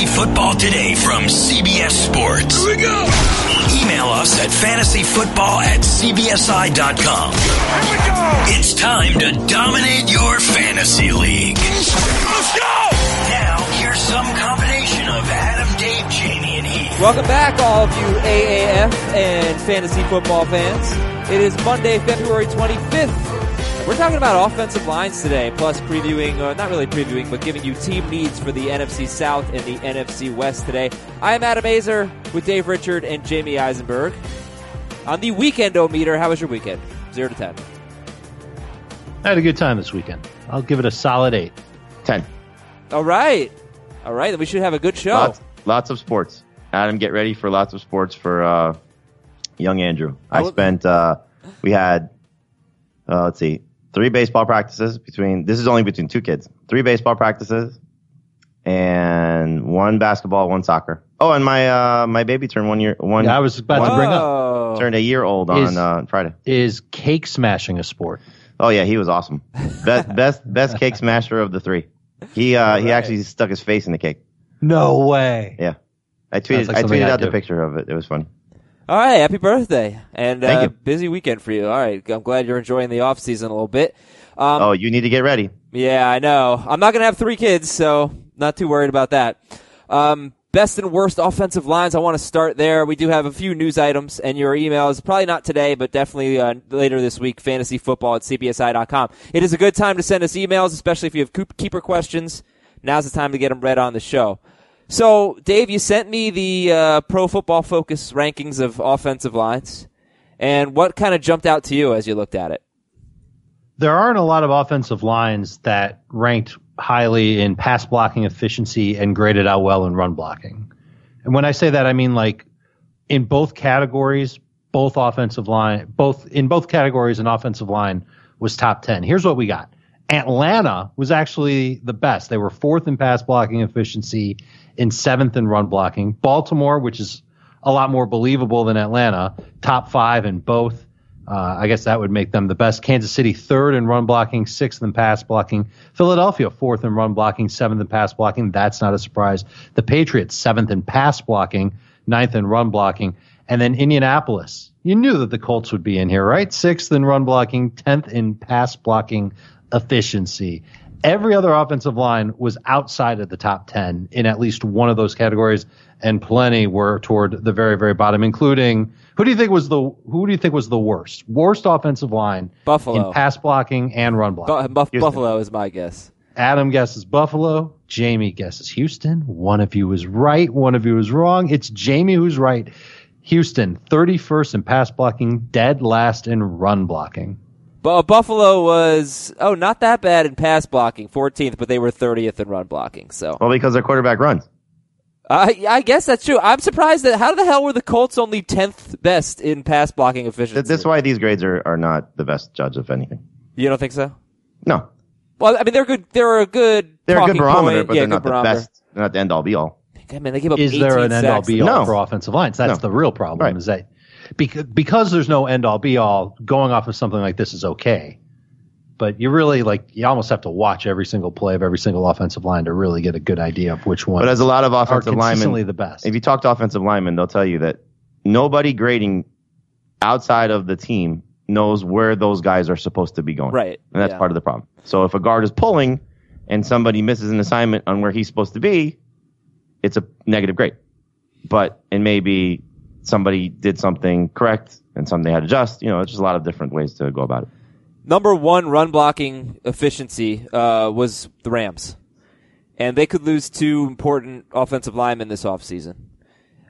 Fantasy Football Today from CBS Sports. Here we go. Email us at fantasyfootball at cbsi.com. Here we go. It's time to dominate your fantasy league. Let's go. Now, here's some combination of Adam, Dave, Jamie, and Heath. Welcome back, all of you AAF and fantasy football fans. It is Monday, February 25th. We're talking about offensive lines today, plus previewing, uh, not really previewing, but giving you team needs for the NFC South and the NFC West today. I am Adam Aizer with Dave Richard and Jamie Eisenberg. On the weekend o meter, how was your weekend? Zero to ten. I had a good time this weekend. I'll give it a solid eight. 10. All right. All right, then we should have a good show. Lots, lots of sports. Adam, get ready for lots of sports for uh, young Andrew. I Oh. spent, uh, we had, uh, let's see, three baseball practices between, this is only between two kids. Three baseball practices and one basketball, one soccer. Oh, and my, uh, my baby turned one year, one, Yeah, I was about to bring up Oh. turned a year old Is- on, uh, Friday. is cake smashing a sport? Oh yeah, he was awesome. Best, best, best cake smasher of the three. He, uh, he actually stuck his face in the cake. No way. Yeah. I tweeted, like I tweeted I'd out the picture of it. It was funny. All right, happy birthday and uh, busy weekend for you. All right, I'm glad you're enjoying the off season a little bit. Um, Oh, you need to get ready. Yeah, I know. I'm not going to have three kids, so not too worried about that. Um, best and worst offensive lines. I want to start there. We do have a few news items and your emails. Probably not today, but definitely uh, later this week. Fantasyfootball at cbsi.com. It is a good time to send us emails, especially if you have keeper questions. Now's the time to get them read on the show. So, Dave, you sent me the uh, Pro Football Focus rankings of offensive lines, and what kind of jumped out to you as you looked at it? There aren't a lot of offensive lines that ranked highly in pass blocking efficiency and graded out well in run blocking. And when I say that, I mean like in both categories, both offensive line, both in both categories, an offensive line was top 10. Here's what we got. Atlanta was actually the best. They were fourth in pass blocking efficiency in seventh in run blocking. Baltimore, which is a lot more believable than Atlanta, top five in both. Uh, I guess that would make them the best. Kansas City third in run blocking, sixth in pass blocking. Philadelphia fourth in run blocking, seventh in pass blocking. That's not a surprise. The Patriots seventh in pass blocking, ninth in run blocking, and then Indianapolis. You knew that the Colts would be in here, right? Sixth in run blocking, tenth in pass blocking efficiency. Every other offensive line was outside of the top 10 in at least one of those categories, and plenty were toward the very, very bottom, including who do you think was the who do you think was the worst? Worst offensive line Buffalo. in pass blocking and run blocking. Bu- Buff- Buffalo is my guess. Adam guesses Buffalo. Jamie guesses Houston. One of you is right. One of you is wrong. It's Jamie who's right. Houston, 31st in pass blocking, dead last in run blocking. Bu- uh, Buffalo was oh not that bad in pass blocking, 14th, but they were 30th in run blocking. So Well, because their quarterback runs. I I guess that's true. I'm surprised that how the hell were the Colts only 10th best in pass blocking efficiency? Th- That's why these grades are, are not the best judge of anything. you don't think so? No, Well, I mean they're good. They're a good. they're a good talking barometer, point. but yeah, they're good not the best. They're not the end all be all. I mean, they gave up. Is there 18 an end all be all No. for offensive lines? That's No. the real problem. Right. Is that because because there's no end all be all, going off of something like this is okay. But you really like you almost have to watch every single play of every single offensive line to really get a good idea of which one But as a lot of are offensive linemen, the best. if you talk to offensive linemen, they'll tell you that nobody grading outside of the team knows where those guys are supposed to be going. Right, And that's yeah. part of the problem. So if a guard is pulling and somebody misses an assignment on where he's supposed to be, it's a negative grade. But and maybe somebody did something correct and something they had to adjust. You know, it's just a lot of different ways to go about it. Number one run blocking efficiency uh, was the Rams, and they could lose two important offensive linemen this offseason.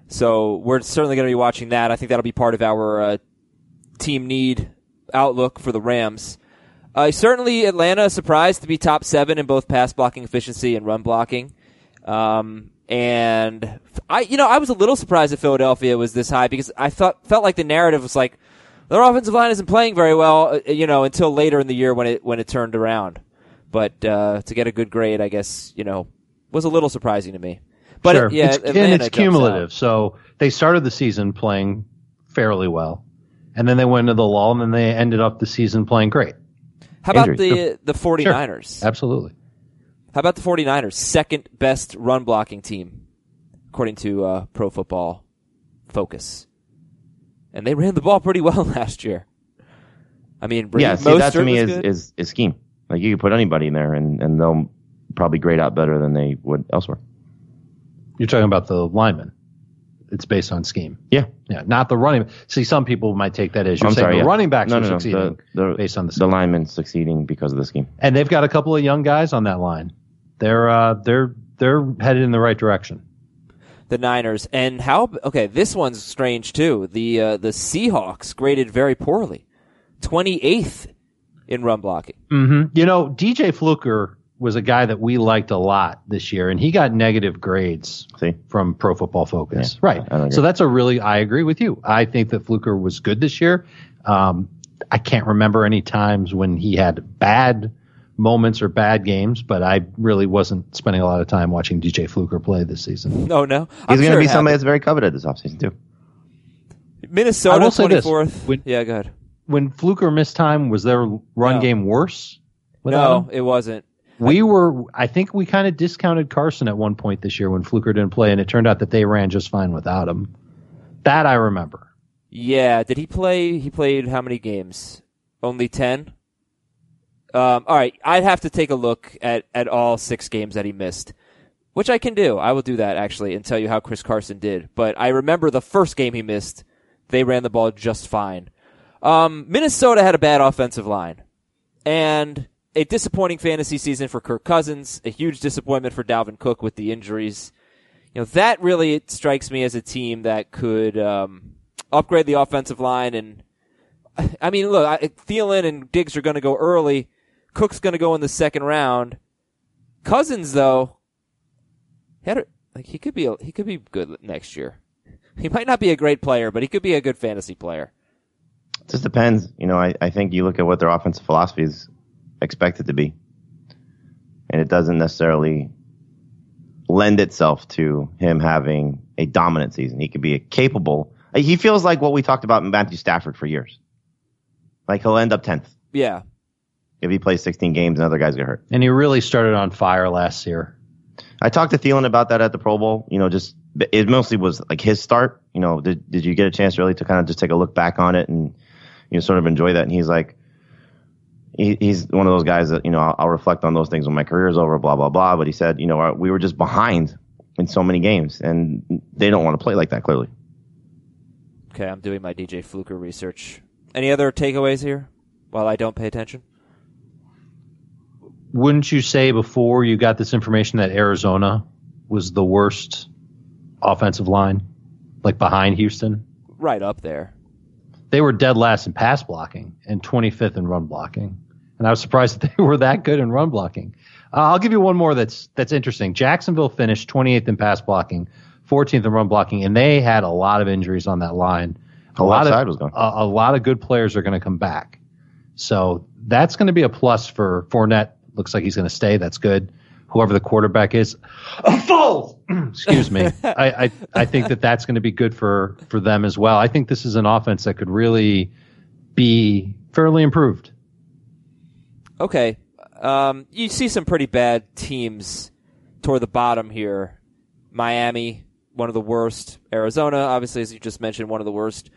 So we're certainly going to be watching that. I think that'll be part of our uh, team need outlook for the Rams. Uh, certainly, Atlanta surprised to be top seven in both pass blocking efficiency and run blocking. Um, and I, you know, I was a little surprised that Philadelphia was this high because I thought felt like the narrative was like their offensive line isn't playing very well, uh, you know, until later in the year when it when it turned around. But uh, to get a good grade, I guess you know, was a little surprising to me. But sure. it- yeah, it's, and it's cumulative. So they started the season playing fairly well, and then they went into the lull, and then they ended up the season playing great. How about Injuries. the the 49ers? Absolutely. How about the 49ers? Second best run blocking team according to uh, Pro Football Focus. And they ran the ball pretty well last year. I mean, yeah, Raheem see, that to me is, good. is is scheme. Like you could put anybody in there, and and they'll probably grade out better than they would elsewhere. You're talking about the lineman. It's based on scheme. Yeah, Yeah, not the running. See, some people might take that as you're I'm saying sorry. the yeah. running backs no, are no, no, succeeding the, the, based on the scheme. the scheme. linemen succeeding because of the scheme. and they've got a couple of young guys on that line. They're uh, they're they're headed in the right direction. the Niners. And how? Okay, this one's strange too. The uh, the Seahawks graded very poorly, twenty eighth in run blocking. hmm You know, DJ Fluker was a guy that we liked a lot this year, and he got negative grades See, from Pro Football Focus. Yeah, right. I don't agree. So that's a really, I agree with you. I think that Fluker was good this year. Um, I can't remember any times when he had bad moments or bad games, but I really wasn't spending a lot of time watching DJ Fluker play this season. No, no, he's I'm going to sure be somebody that's very coveted this offseason too. Minnesota I will this. When- Yeah, go ahead. When Fluker missed time, was their run No. game worse? without him? No, it wasn't. We were, I think we kind of discounted Carson at one point this year when Fluker didn't play, and it turned out that they ran just fine without him. That I remember. Yeah, did he play? He played how many games? Only ten. Um, all right, I'd have to take a look at at all six games that he missed, which I can do. I will do that actually and tell you how Chris Carson did. But I remember the first game he missed, they ran the ball just fine. Um, Minnesota had a bad offensive line, and a disappointing fantasy season for Kirk Cousins. A huge disappointment for Dalvin Cook with the injuries. You know that really strikes me as a team that could um, upgrade the offensive line and I mean, look, I, Thielen and Diggs are going to go early. Cook's going to go in the second round. Cousins, though, had a, like he could be a, he could be good next year. He might not be a great player, but he could be a good fantasy player. It just depends. You know, I, I think you look at what their offensive philosophy is expected to be, and it doesn't necessarily lend itself to him having a dominant season. He could be a capable. He feels like what we talked about in Matthew Stafford for years. Like he'll end up tenth Yeah, if he plays 16 games and other guys get hurt. And he really started on fire last year. I talked to Thielen about that at the Pro Bowl. You know, just it mostly was like his start. You know, did did you get a chance really to kind of just take a look back on it and you know sort of enjoy that? And he's like, he, he's one of those guys that you know I'll, I'll reflect on those things when my career is over. Blah blah blah. But he said, you know, we were just behind in so many games, and they don't want to play like that. Clearly, okay. I'm doing my DJ Fluker research. Any other takeaways here? While I don't pay attention. Wouldn't you say before you got this information that Arizona was the worst offensive line, like behind Houston? Right up there. They were dead last in pass blocking and 25th in run blocking. And I was surprised that they were that good in run blocking. Uh, I'll give you one more that's that's interesting. Jacksonville finished 28th in pass blocking, 14th in run blocking, and they had a lot of injuries on that line. A lot of was gone. A, a lot of good players are going to come back. So that's going to be a plus for Fournette. Looks like he's going to stay. That's good. Whoever the quarterback is, a fool. Excuse me. I, I I think that that's going to be good for for them as well. I think this is an offense that could really be fairly improved. Okay. Um, you see some pretty bad teams toward the bottom here. Miami, one of the worst. Arizona, obviously, as you just mentioned, one of the worst.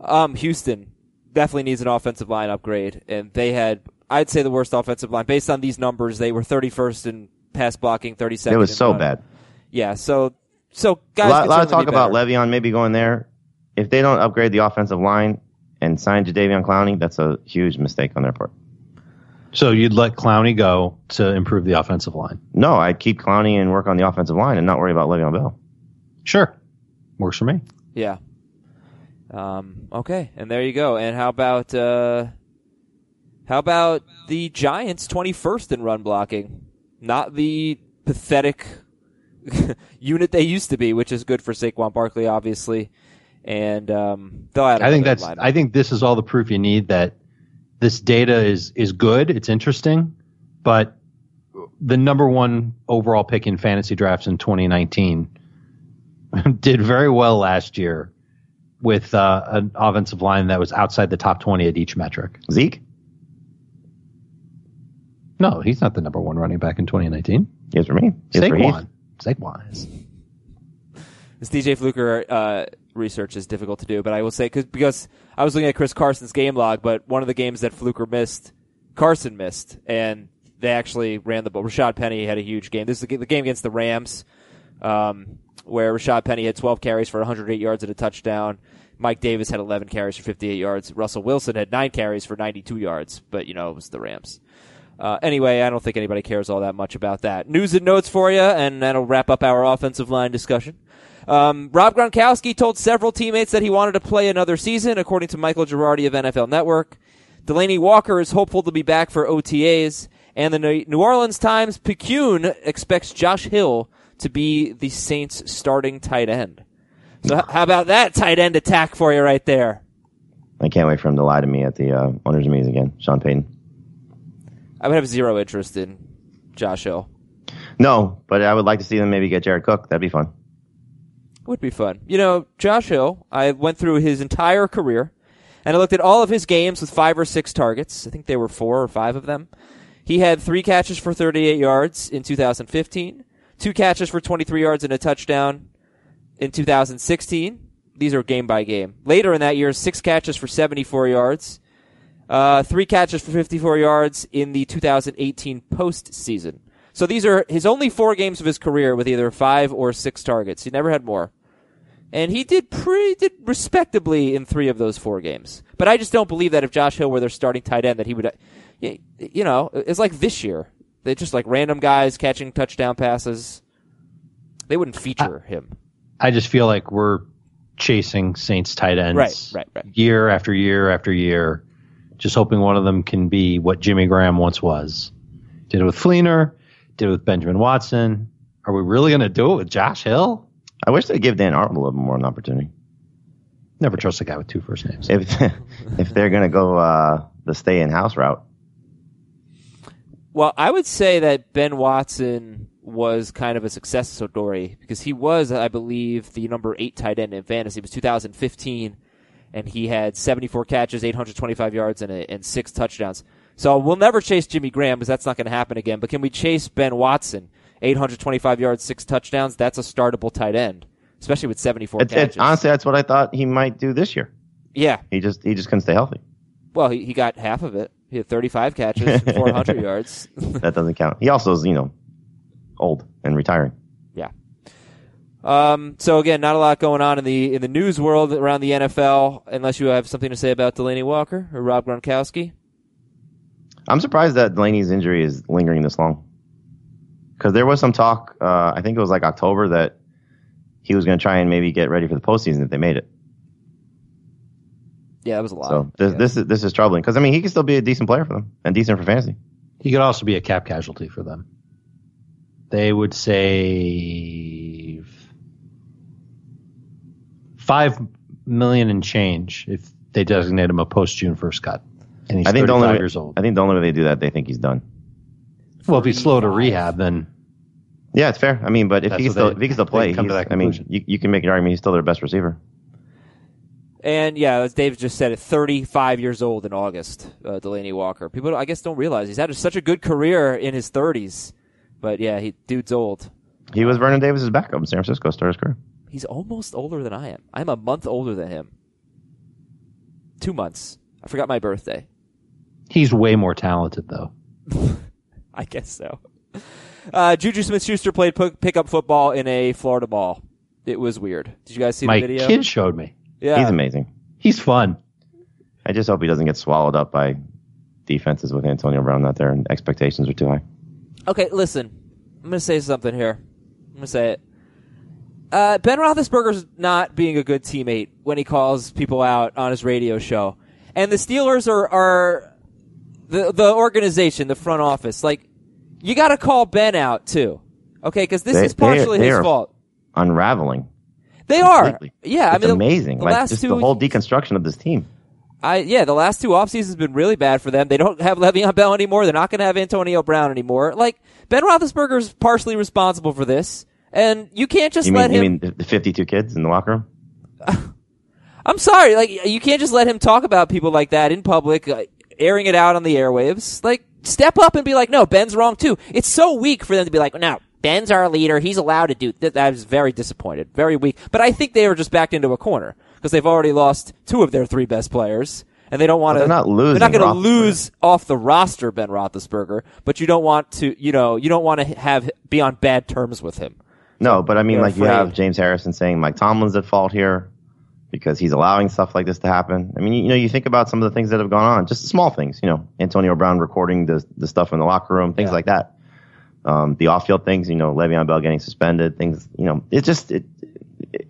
Um, Houston definitely needs an offensive line upgrade, and they had, I'd say, the worst offensive line based on these numbers. They were 31st in pass blocking, 32nd. it was so run. bad. Yeah. So, so A guys, lot, could lot of talk be about better. Le'Veon maybe going there. If they don't upgrade the offensive line and sign Jadeveon Clowney, that's a huge mistake on their part. So you'd let Clowney go to improve the offensive line. No, I'd keep Clowney and work on the offensive line and not worry about Le'Veon Bell. Sure, works for me. Yeah. Um, okay, and there you go. And how about uh, how about the Giants twenty first in run blocking? Not the pathetic unit they used to be, which is good for Saquon Barkley, obviously. And um, they'll add I think that's. lineman. I think this is all the proof you need that this data is is good. It's interesting, but the number one overall pick in fantasy drafts in 2019 did very well last year with uh, an offensive line that was outside the top 20 at each metric. Zeke? No, he's not the number one running back in 2019. Yes, for me. Yes, for Heath. Saquon. Saquon is. This DJ Fluker uh, research is difficult to do, but I will say cause, because I was looking at Chris Carson's game log, but one of the games that Fluker missed, Carson missed, and they actually ran the ball. Rashad Penny had a huge game. This is the game against the Rams, um, where Rashad Penny had 12 carries for 108 yards and a touchdown. Mike Davis had 11 carries for 58 yards. Russell Wilson had nine carries for 92 yards, but you know it was the Rams. Uh, anyway, I don't think anybody cares all that much about that. News and notes for you, and that'll wrap up our offensive line discussion. Um, Rob Gronkowski told several teammates that he wanted to play another season, according to Michael Giardi of NFL Network. Delanie Walker is hopeful to be back for OTAs, and the New Orleans Times Picayune expects Josh Hill to be the Saints' starting tight end. So how about that tight end attack for you right there? I can't wait for him to lie to me at the uh, owners' meetings again, Sean Payton. I would have zero interest in Josh Hill. No, but I would like to see them maybe get Jared Cook. That'd be fun. Would be fun. You know, Josh Hill, I went through his entire career and I looked at all of his games with five or six targets. I think there were four or five of them. He had three catches for 38 yards in 2015, two catches for 23 yards and a touchdown in 2016. These are game by game. Later in that year, six catches for 74 yards, uh, three catches for 54 yards in the 2018 postseason. So these are his only four games of his career with either five or six targets. He never had more. And he did pretty did respectably in three of those four games. But I just don't believe that if Josh Hill were their starting tight end that he would you know, it's like this year. They're just like random guys catching touchdown passes. They wouldn't feature I, him. I just feel like we're chasing Saints tight ends right, right, right. year after year after year just hoping one of them can be what Jimmy Graham once was. Did it with Fleener, did it with Benjamin Watson. Are we really going to do it with Josh Hill? I wish they'd give Dan Arnold a little more an opportunity. Never trust a guy with two first names. If if they're going to go uh, the stay in house route. Well, I would say that Ben Watson was kind of a success story because he was, I believe, the number eight tight end in fantasy. It was 2015 and he had 74 catches, 825 yards, and, a, and six touchdowns. So we'll never chase Jimmy Graham because that's not going to happen again. But can we chase Ben Watson, 825 yards, six touchdowns? That's a startable tight end, especially with 74 it's, catches. Honestly, that's what I thought he might do this year. Yeah, he just he just couldn't stay healthy. Well, he, he got half of it. He had 35 catches, 400 yards. that doesn't count. He also is, you know, old and retiring. Um, so again, not a lot going on in the in the news world around the NFL, unless you have something to say about Delanie Walker or Rob Gronkowski. I'm surprised that Delanie's injury is lingering this long. Because there was some talk, uh, I think it was like October, that he was going to try and maybe get ready for the postseason if they made it. Yeah, that was a lot. So this, this is this is troubling because I mean he can still be a decent player for them and decent for fantasy. He could also be a cap casualty for them. They would save five million and change if they designate him a post June first cut. And he's I think the only way, years old. I think the only way they do that, they think he's done. Well, if he's slow to rehab, then yeah, it's fair. I mean, but if he can still if he can still play, I mean, you, you can make an argument he's still their best receiver. And yeah, as Dave just said, at 35 years old in August, uh, Delanie Walker. People, I guess, don't realize he's had such a good career in his 30s. But yeah, he dude's old. He was Vernon Davis's backup in San Francisco, started his career. He's almost older than I am. I'm a month older than him. Two months. I forgot my birthday. He's way more talented, though. I guess so. Uh, Juju Smith Schuster played p- pickup football in a Florida ball. It was weird. Did you guys see my the video? My kid showed me. Yeah. He's amazing. He's fun. I just hope he doesn't get swallowed up by defenses with Antonio Brown out there and expectations are too high. Okay, listen. I'm going to say something here. I'm going to say it. Uh, ben Roethlisberger's not being a good teammate when he calls people out on his radio show, and the Steelers are are the the organization, the front office. Like, you got to call Ben out too, okay? Because this they, is partially they, they his fault. Unraveling. They completely. are. Yeah, it's I mean, amazing. The, the like, last just two, the whole deconstruction of this team. I yeah, the last two off seasons have been really bad for them. They don't have Le'Veon Bell anymore. They're not going to have Antonio Brown anymore. Like Ben Roethlisberger's partially responsible for this. And you can't just you let mean, him. You mean the 52 kids in the locker room? I'm sorry. Like, you can't just let him talk about people like that in public, uh, airing it out on the airwaves. Like, step up and be like, no, Ben's wrong too. It's so weak for them to be like, no, Ben's our leader. He's allowed to do that. I was very disappointed, very weak. But I think they were just backed into a corner because they've already lost two of their three best players, and they don't want to. they're not losing They're not going to lose off the roster, Ben Roethlisberger. But you don't want to, you know, you don't want to have be on bad terms with him. No, but I mean, They're like you have James Harrison saying Mike Tomlin's at fault here because he's allowing stuff like this to happen. I mean, you, you know, you think about some of the things that have gone on, just the small things. You know, Antonio Brown recording the the stuff in the locker room, things Yeah. like that. Um, the off-field things, you know, Le'Veon Bell getting suspended, things. You know, it just it,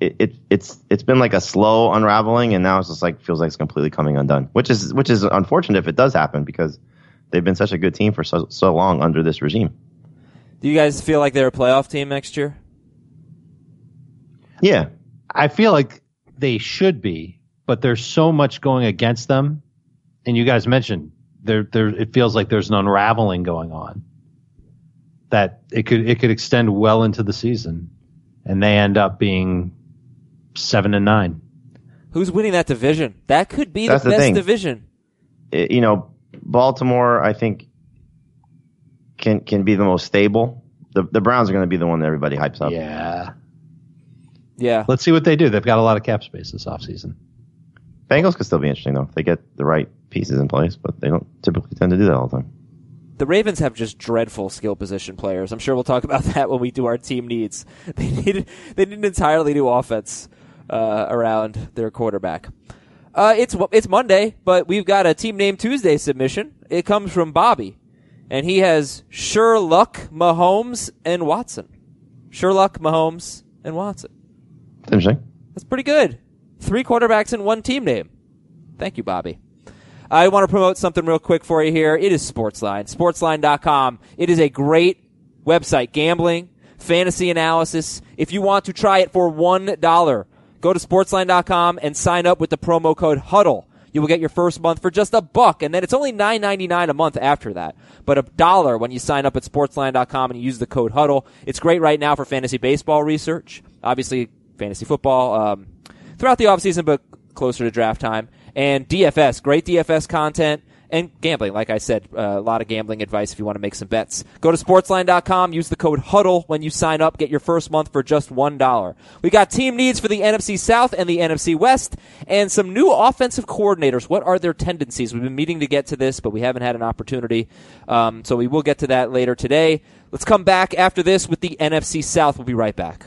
it it it's it's been like a slow unraveling, and now it's just like feels like it's completely coming undone, which is which is unfortunate if it does happen because they've been such a good team for so so long under this regime. Do you guys feel like they're a playoff team next year? Yeah, I feel like they should be, but there's so much going against them. And you guys mentioned there, there. It feels like there's an unraveling going on. That it could it could extend well into the season, and they end up being seven and nine. Who's winning that division? That could be That's the the best thing. division. it- you know, Baltimore, I think, can can be the most stable. The the Browns are going to be the one that everybody hypes up. Yeah. Yeah. Let's see what they do. They've got a lot of cap space this offseason. Bengals could still be interesting though if they get the right pieces in place, but they don't typically tend to do that all the time. The Ravens have just dreadful skill position players. I'm sure we'll talk about that when we do our team needs. They need they need an entirely new offense uh, around their quarterback. Uh, it's it's Monday, but we've got a team name Tuesday submission. It comes from Bobby, and he has Sherlock, Mahomes, and Watson. Sherlock, Mahomes, and Watson. Interesting. That's pretty good. Three quarterbacks in one team name. Thank you, Bobby. I want to promote something real quick for you here. It is Sportsline. Sportsline.com. It is a great website. Gambling, fantasy analysis. If you want to try it for $1, go to sportsline.com and sign up with the promo code HUDDLE. You will get your first month for just a buck, and then it's only nine ninety nine a month after that. But a dollar when you sign up at sportsline.com and you use the code HUDDLE. It's great right now for fantasy baseball research. Obviously, fantasy football um, throughout the offseason, but closer to draft time. And DFS, great DFS content. And gambling, like I said, uh, a lot of gambling advice if you want to make some bets. Go to sportsline.com, use the code HUDDLE when you sign up, get your first month for just $1. We got team needs for the NFC South and the NFC West, and some new offensive coordinators. What are their tendencies? We've been meeting to get to this, but we haven't had an opportunity. Um, so we will get to that later today. Let's come back after this with the NFC South. We'll be right back.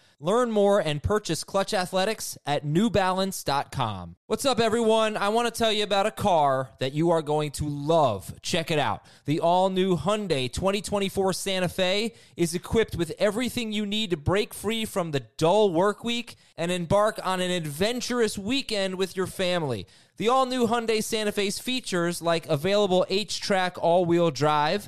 Learn more and purchase Clutch Athletics at newbalance.com. What's up, everyone? I want to tell you about a car that you are going to love. Check it out. The all new Hyundai 2024 Santa Fe is equipped with everything you need to break free from the dull work week and embark on an adventurous weekend with your family. The all new Hyundai Santa Fe's features like available H track all wheel drive,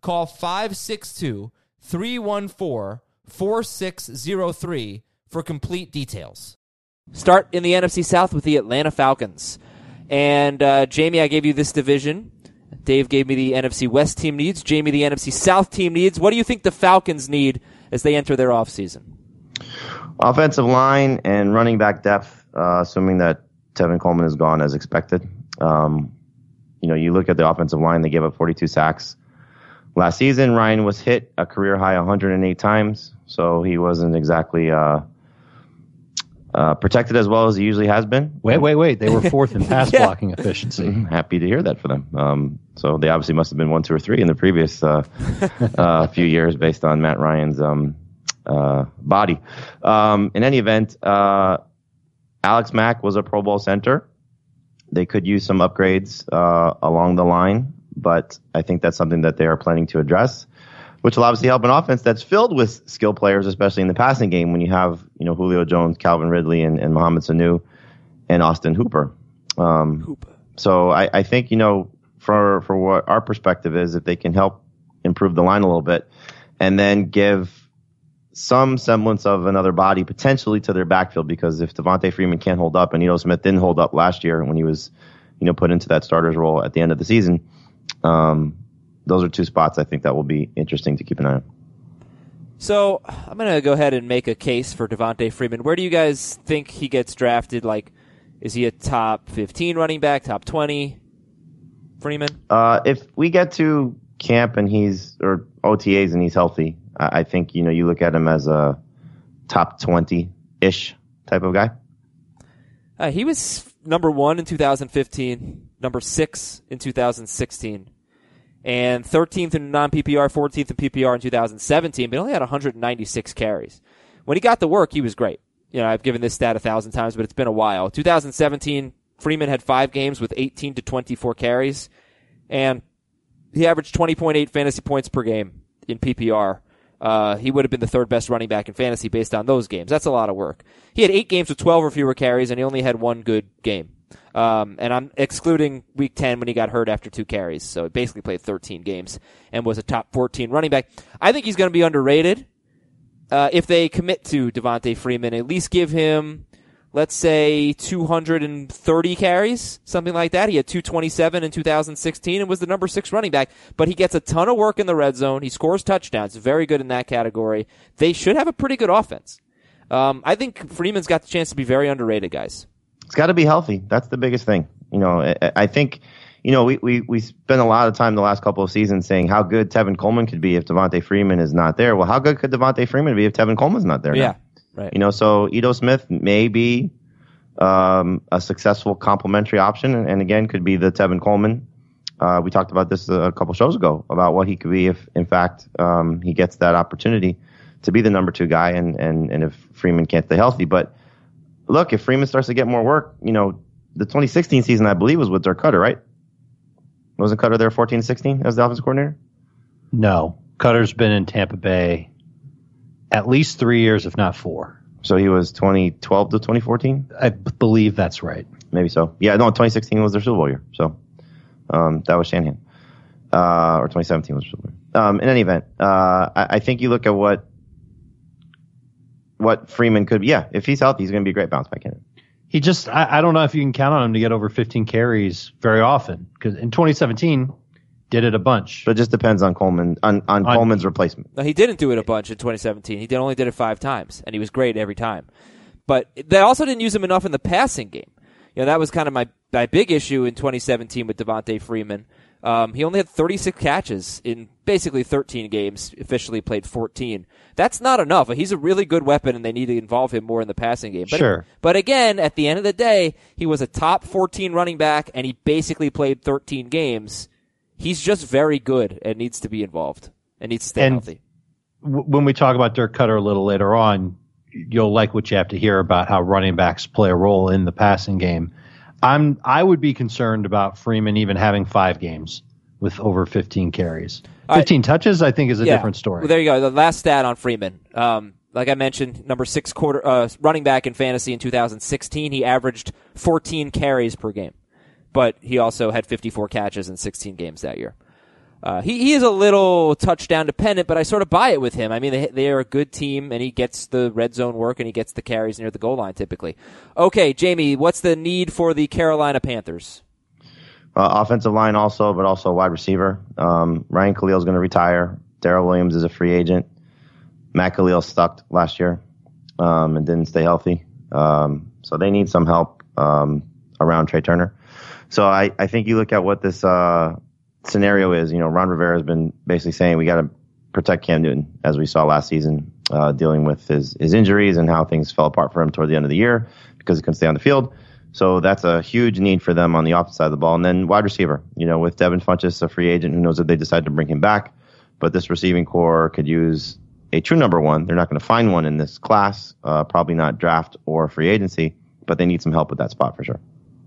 Call 562 314 4603 for complete details. Start in the NFC South with the Atlanta Falcons. And uh, Jamie, I gave you this division. Dave gave me the NFC West team needs. Jamie, the NFC South team needs. What do you think the Falcons need as they enter their offseason? Offensive line and running back depth, uh, assuming that Tevin Coleman is gone as expected. Um, you know, you look at the offensive line, they gave up 42 sacks. Last season, Ryan was hit a career high 108 times, so he wasn't exactly uh, uh, protected as well as he usually has been. Wait, wait, wait. They were fourth in pass Yeah. blocking efficiency. I'm happy to hear that for them. Um, so they obviously must have been one, two, or three in the previous uh, uh, few years based on Matt Ryan's um, uh, body. Um, in any event, uh, Alex Mack was a Pro Bowl center. They could use some upgrades uh, along the line, but I think that's something that they are planning to address, which will obviously help an offense that's filled with skill players, especially in the passing game when you have you know Julio Jones, Calvin Ridley, and, and Mohamed Sanu and Austin Hooper. Um, Hooper. So I, I think you know for for what our perspective is, if they can help improve the line a little bit, and then give some semblance of another body potentially to their backfield because if Devonta Freeman can't hold up and Ito Smith didn't hold up last year when he was, you know, put into that starter's role at the end of the season, um, those are two spots I think that will be interesting to keep an eye on. So I'm gonna go ahead and make a case for Devonta Freeman. Where do you guys think he gets drafted? Like, is he a top 15 running back, top 20? Freeman. Uh, if we get to camp and he's or OTAs and he's healthy, I, I think you know you look at him as a top 20 ish type of guy. Uh, he was number one in 2015, number six in 2016, and 13th in non PPR, 14th in PPR in 2017, but only had 196 carries. When he got the work, he was great. You know, I've given this stat a thousand times, but it's been a while. 2017, Freeman had five games with 18 to 24 carries, and he averaged 20.8 fantasy points per game in PPR. Uh, he would have been the third best running back in fantasy based on those games. That's a lot of work. He had eight games with 12 or fewer carries, and he only had one good game. Um, and I'm excluding week 10 when he got hurt after two carries. So he basically played 13 games and was a top 14 running back. I think he's going to be underrated. Uh, if they commit to Devonta Freeman, at least give him, let's say, 230 carries, something like that. He had 227 in 2016 and was the number six running back, but he gets a ton of work in the red zone. He scores touchdowns, very good in that category. They should have a pretty good offense. Um, I think Freeman's got the chance to be very underrated, guys. It's got to be healthy. That's the biggest thing. You know, I, I think, you know, we, we, we spent a lot of time the last couple of seasons saying how good Tevin Coleman could be if Devonta Freeman is not there. Well, how good could Devonta Freeman be if Tevin Coleman's not there? Yeah, now? right. You know, so Ito Smith may be um, a successful complementary option, and, and again, could be the Tevin Coleman. Uh, we talked about this a couple shows ago about what he could be if, in fact, um, he gets that opportunity to be the number two guy, and, and, and if Freeman can't stay healthy. But look, if Freeman starts to get more work, you know, the 2016 season, I believe, was with Dirk Koetter, right? Wasn't Koetter there 14 16 as the offensive coordinator? No, Koetter's been in Tampa Bay at least three years, if not four. So he was 2012 to 2014? I b- believe that's right. Maybe so. Yeah, no, 2016 was their Super Bowl year. So um, that was Shanahan. Uh, or 2017 was Super Bowl. Um, in any event, uh, I, I think you look at what what Freeman could be. Yeah, if he's healthy, he's going to be a great bounce back candidate. He just, I, I don't know if you can count on him to get over 15 carries very often because in 2017 did it a bunch. But it just depends on Coleman on, on, On- Coleman's replacement. No, he didn't do it a bunch in 2017. He did, only did it five times, and he was great every time. But they also didn't use him enough in the passing game. You know, that was kind of my, my big issue in 2017 with Devonta Freeman. Um, he only had 36 catches in basically 13 games, officially played 14. That's not enough. He's a really good weapon, and they need to involve him more in the passing game. But, Sure. But again, at the end of the day, he was a top 14 running back, and he basically played 13 games. He's just very good and needs to be involved and needs to stay And- healthy. w- when we talk about Dirk Koetter a little later on, you'll like what you have to hear about how running backs play a role in the passing game. I'm I would be concerned about Freeman even having five games with over 15 carries. All right. 15 touches, I think, is a different story. Well, there you go. The last stat on Freeman. Um, like I mentioned, number six quarter uh, running back in fantasy in 2016, he averaged 14 carries per game, but he also had 54 catches in 16 games that year. Uh, he he is a little touchdown dependent, but I sort of buy it with him. I mean, they they are a good team, and he gets the red zone work, and he gets the carries near the goal line typically. Okay, Jamie, what's the need for the Carolina Panthers? Uh, offensive line also, but also wide receiver. Um, Ryan Kalil is going to retire. Daryl Williams is a free agent. Matt Kalil stuck last year um, and didn't stay healthy. Um, so they need some help um, around Trai Turner. So I, I think you look at what this uh, scenario is. You know, Ron Rivera has been basically saying we got to protect Cam Newton, as we saw last season, uh, dealing with his, his injuries and how things fell apart for him toward the end of the year because he couldn't stay on the field. So that's a huge need for them on the offensive side of the ball. And then wide receiver, you know, with Devin Funchess, a free agent, who knows if they decide to bring him back. But this receiving corps could use a true number one. They're not going to find one in this class, uh, probably not draft or free agency. but they need some help with that spot for sure.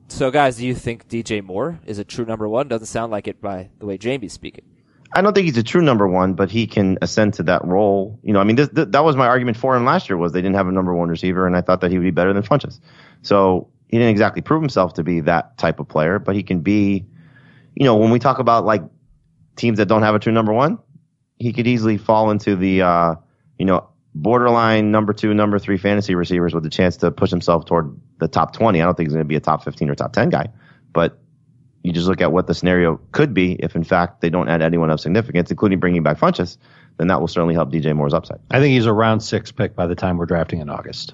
So, guys, do you think DJ Moore is a true number one? Doesn't sound like it by the way Jamie's speaking. I don't think he's a true number one, but he can ascend to that role. You know, I mean, this, th- that was my argument for him last year was they didn't have a number one receiver, and I thought that he would be better than Funchess. So he didn't exactly prove himself to be that type of player, but he can be, you know, when we talk about like teams that don't have a true number one, he could easily fall into the, uh, you know, borderline number two, number three fantasy receivers with a chance to push himself toward the top 20. I don't think he's going to be a top 15 or top 10 guy, but you just look at what the scenario could be if, in fact, they don't add anyone of significance, including bringing back Funchess, then that will certainly help DJ Moore's upside. I think he's a round six pick by the time we're drafting in August.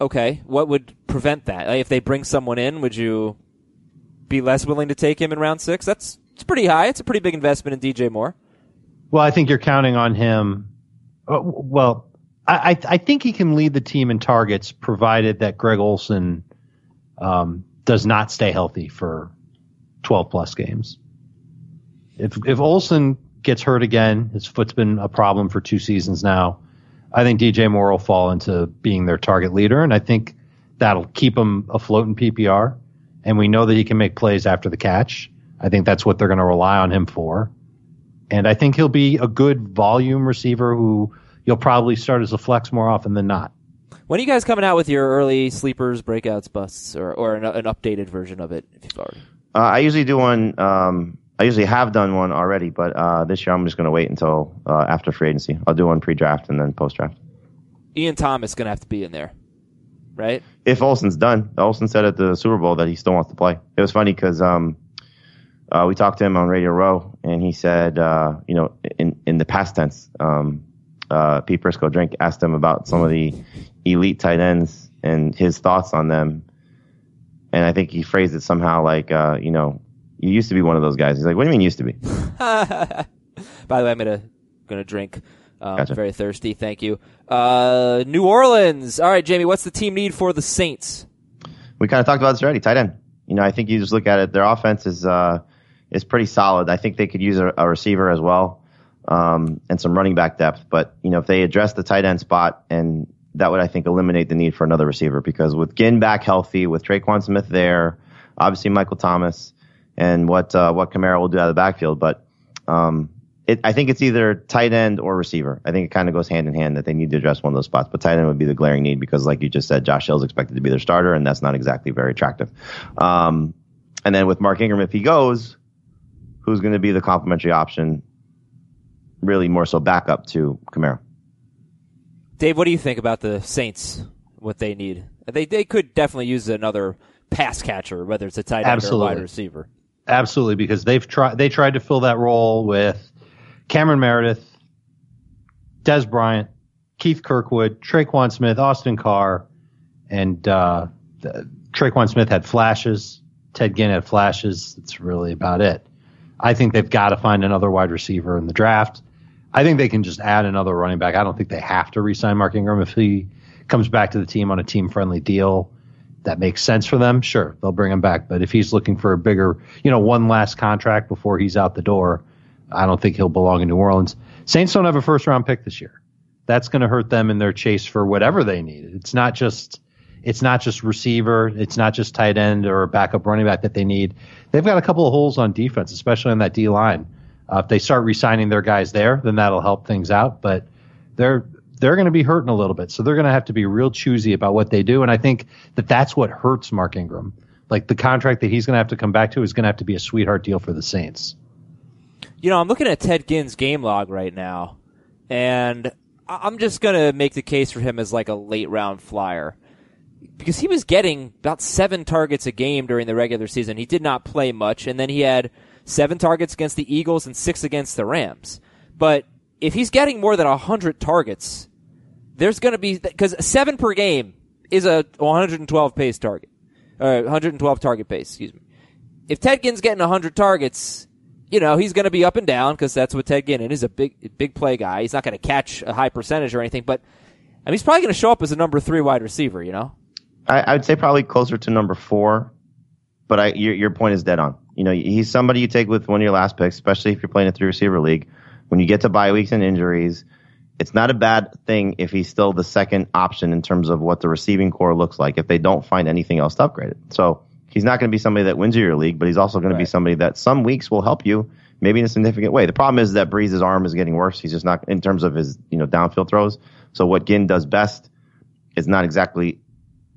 Okay, what would prevent that? Like, if they bring someone in, would you be less willing to take him in round six? That's it's pretty high. It's a pretty big investment in DJ Moore. Well, I think you're counting on him. uh, Well, I, I think he can lead the team in targets, provided that Greg Olsen um, does not stay healthy for 12 plus games. If if Olsen gets hurt again, his foot's been a problem for two seasons now. I think DJ Moore will fall into being their target leader, and I think that'll keep him afloat in PPR. And we know that he can make plays after the catch. I think that's what they're going to rely on him for. And I think he'll be a good volume receiver who you'll probably start as a flex more often than not. When are you guys coming out with your early sleepers, breakouts, busts, or, or an, an updated version of it? If you've already. Uh, I usually do one. Um, I usually have done one already, but uh, this year I'm just going to wait until uh, after free agency. I'll do one pre-draft and then post-draft. Ian Thomas going to have to be in there, right? If Olsen's done, Olsen said at the Super Bowl that he still wants to play. It was funny because um, uh, we talked to him on Radio Row, and he said, uh, you know, in in the past tense, um, uh, Pete Prisco Drink asked him about some of the elite tight ends and his thoughts on them, and I think he phrased it somehow like, uh, you know, you used to be one of those guys. He's like, what do you mean used to be? By the way, I'm gonna gonna drink. Um, Gotcha. Very thirsty. Thank you. Uh, New Orleans. All right, Jamie. What's the team need for the Saints? we kind of talked about this already. Tight end. You know, I think you just look at it. Their offense is uh, is pretty solid. I think they could use a, a receiver as well, um, and some running back depth. But you know, if they address the tight end spot, and that would I think eliminate the need for another receiver because with Ginn back healthy, with Tre'Quan Smith there, obviously Michael Thomas, and what uh, what Kamara will do out of the backfield, but. Um, it, I think it's either tight end or receiver. I think it kind of goes hand in hand that they need to address one of those spots. But tight end would be the glaring need because, like you just said, Josh Hill is expected to be their starter, and that's not exactly very attractive. Um, and then with Mark Ingram, if he goes, who's going to be the complementary option? Really, more so backup to Kamara. Dave, what do you think about the Saints? What they need? They they could definitely use another pass catcher, whether it's a tight end or a wide receiver. Absolutely, because they've tried they tried to fill that role with Cameron Meredith, Dez Bryant, Keith Kirkwood, Tre'Quan Smith, Austin Carr, and uh, the- Tre'Quan Smith had flashes. Ted Ginn had flashes. That's really about it. I think they've got to find another wide receiver in the draft. I think they can just add another running back. I don't think they have to re-sign Mark Ingram if he comes back to the team on a team-friendly deal that makes sense for them, sure, they'll bring him back. But if he's looking for a bigger, you know, one last contract before he's out the door, I don't think he'll belong in New Orleans. Saints don't have a first round pick this year. That's going to hurt them in their chase for whatever they need. It's not just it's not just receiver, it's not just tight end or backup running back that they need. They've got a couple of holes on defense, especially on that D line. Uh, if they start re-signing their guys there, then that'll help things out. But they're they're going to be hurting a little bit, so they're going to have to be real choosy about what they do. And I think that that's what hurts Mark Ingram. Like the contract that he's going to have to come back to is going to have to be a sweetheart deal for the Saints. You know, I'm looking at Ted Ginn's game log right now, and I'm just gonna make the case for him as like a late round flyer because he was getting about seven targets a game during the regular season. He did not play much, and then he had seven targets against the Eagles and six against the Rams. But if he's getting more than hundred targets, there's going to be because seven per game is a 112 pace target, uh, 112 target pace. Excuse me. If Ted Ginn's getting 100 targets, you know he's going to be up and down because that's what Ted Ginn is a big, big play guy. He's not going to catch a high percentage or anything, but I mean, he's probably going to show up as a number three wide receiver. You know. I, I would say probably closer to number four, but I, your, your point is dead on. You know, he's somebody you take with one of your last picks, especially if you're playing a three receiver league. When you get to bye weeks and injuries, it's not a bad thing if he's still the second option in terms of what the receiving corps looks like if they don't find anything else to upgrade it. So he's not going to be somebody that wins you your league, but he's also going to be somebody that some weeks will help you maybe in a significant way. The problem is that Brees's arm is getting worse. He's just not in terms of his you know downfield throws. So what Ginn does best is not exactly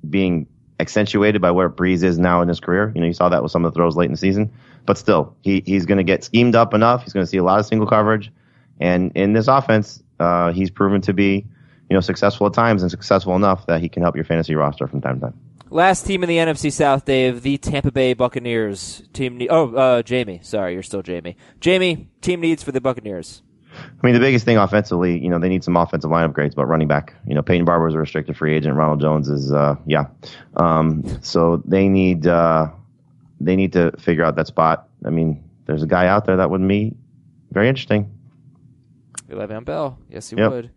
being accentuated by where Brees is now in his career. You know, you saw that with some of the throws late in the season, but still, he he's going to get schemed up enough. He's going to see a lot of single coverage, and in this offense, uh, he's proven to be you know successful at times and successful enough that he can help your fantasy roster from time to time. Last team in the NFC South, Dave, the Tampa Bay Buccaneers. Team. Ne- oh, uh, Jamie. Sorry, you're still Jamie. Jamie, team needs for the Buccaneers. I mean, the biggest thing offensively, you know, they need some offensive line upgrades, but running back, you know, Peyton Barber is a restricted free agent. Ronald Jones is, uh, yeah. Um, so they need, uh, they need to figure out that spot. I mean, there's a guy out there that would be very interesting. Le'Veon Bell. Yes, he Yep. would.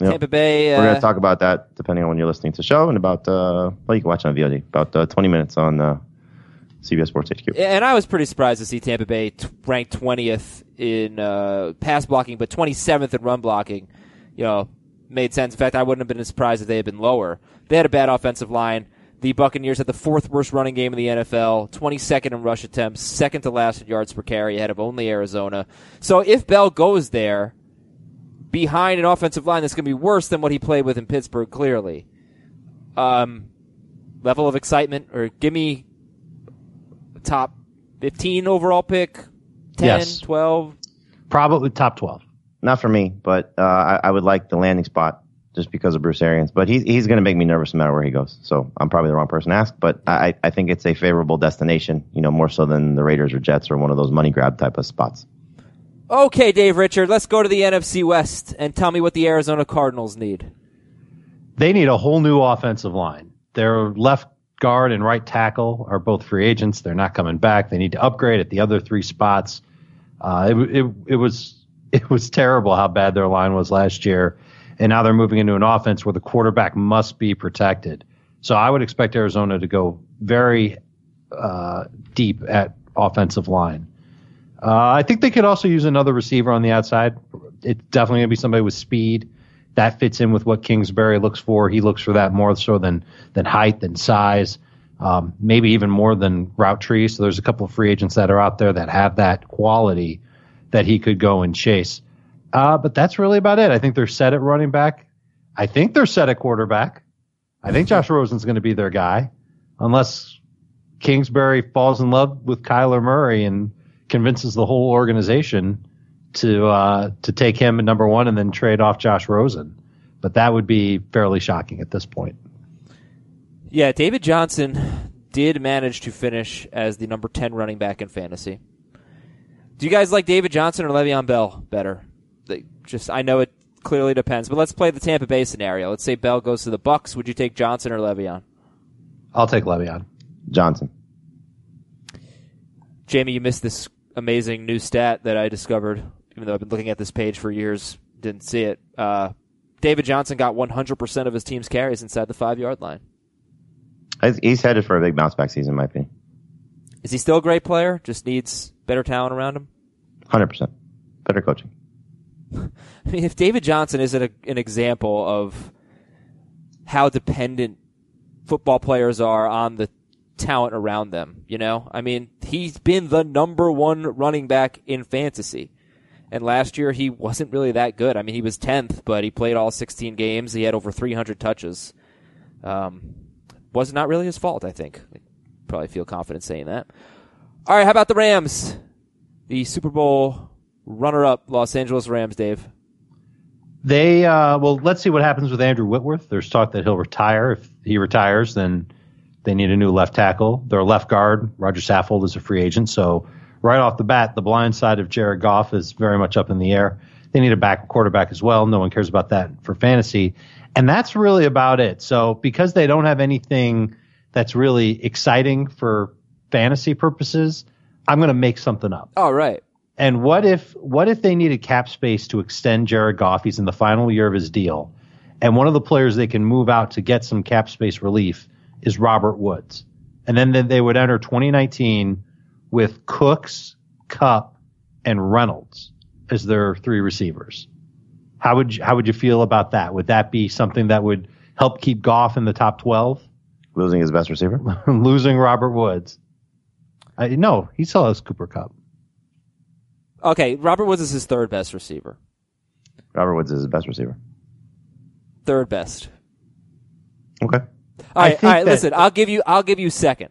Yep. Tampa Bay. We're going Uh, to talk about that depending on when you're listening to the show and about, uh, well, you can watch on VOD, about uh, 20 minutes on uh, CBS Sports HQ. and I was pretty surprised to see Tampa Bay t- ranked 20th in uh, pass blocking, but 27th in run blocking. You know, made sense. In fact, I wouldn't have been surprised if they had been lower. They had a bad offensive line. The Buccaneers had the fourth worst running game in the NFL, 22nd in rush attempts, second to last in yards per carry, ahead of only Arizona. So if Bell goes there behind an offensive line that's going to be worse than what he played with in Pittsburgh, clearly. Um, level of excitement, or give me top 15 overall pick, 10, Yes. 12. Probably top 12. Not for me, but uh, I, I would like the landing spot just because of Bruce Arians. But he's he's going to make me nervous no matter where he goes. So I'm probably the wrong person to ask. But I, I think it's a favorable destination, you know, more so than the Raiders or Jets or one of those money grab type of spots. Okay, Dave Richard, let's go to the NFC West and tell me what the Arizona Cardinals need. They need a whole new offensive line. Their left guard and right tackle are both free agents. They're not coming back. They need to upgrade at the other three spots. Uh, it, it, it was it was terrible how bad their line was last year, and now they're moving into an offense where the quarterback must be protected. So I would expect Arizona to go very uh, deep at offensive line. Uh, I think they could also use another receiver on the outside. It's definitely going to be somebody with speed. That fits in with what Kingsbury looks for. He looks for that more so than than height and size, um, maybe even more than route tree. So there's a couple of free agents that are out there that have that quality that he could go and chase. Uh, but that's really about it. I think they're set at running back. I think they're set at quarterback. I think Josh Rosen's going to be their guy, unless Kingsbury falls in love with Kyler Murray and convinces the whole organization to uh, to take him at number one and then trade off Josh Rosen. But that would be fairly shocking at this point. Yeah, David Johnson did manage to finish as the number 10 running back in fantasy. Do you guys like David Johnson or Le'Veon Bell better? They just I know it clearly depends, but let's play the Tampa Bay scenario. Let's say Bell goes to the Bucks. Would you take Johnson or Le'Veon? I'll take Le'Veon. Johnson. Jamie, you missed this amazing new stat that I discovered, even though I've been looking at this page for years, didn't see it. Uh, David Johnson got 100% of his team's carries inside the five yard line. He's- headed for a big bounce back season, my opinion. Is he still a great player? Just needs better talent around him? 100%. Better coaching. I mean, if David Johnson isn't a, an example of how dependent football players are on the talent around them, you know? I mean, he's been the number one running back in fantasy. And last year he wasn't really that good. I mean, he was 10th, but he played all 16 games. He had over 300 touches. Um, was not really his fault, I think. Probably feel confident saying that. All right, how about the Rams? The Super Bowl runner-up Los Angeles Rams, Dave. They uh, well, let's see what happens with Andrew Whitworth. There's talk that he'll retire. If he retires, then they need a new left tackle. Their left guard, Roger Saffold, is a free agent. So right off the bat, the blind side of Jared Goff is very much up in the air. They need a back quarterback as well. No one cares about that for fantasy, and that's really about it. So because they don't have anything that's really exciting for fantasy purposes, I'm going to make something up. All right. And what if what if they needed cap space to extend Jared Goff? He's in the final year of his deal, and one of the players they can move out to get some cap space relief is Robert Woods, and then then they would enter 2019 with Cooks, Kupp, and Reynolds as their three receivers. How would you, how would you feel about that? Would that be something that would help keep Goff in the top twelve? Losing his best receiver. Losing Robert Woods. I, no, he still has Cooper Cup. Okay, Robert Woods is his third best receiver. Robert Woods is his best receiver. Third best. Okay. All right, all right. that- listen, I'll give you. I'll give you second.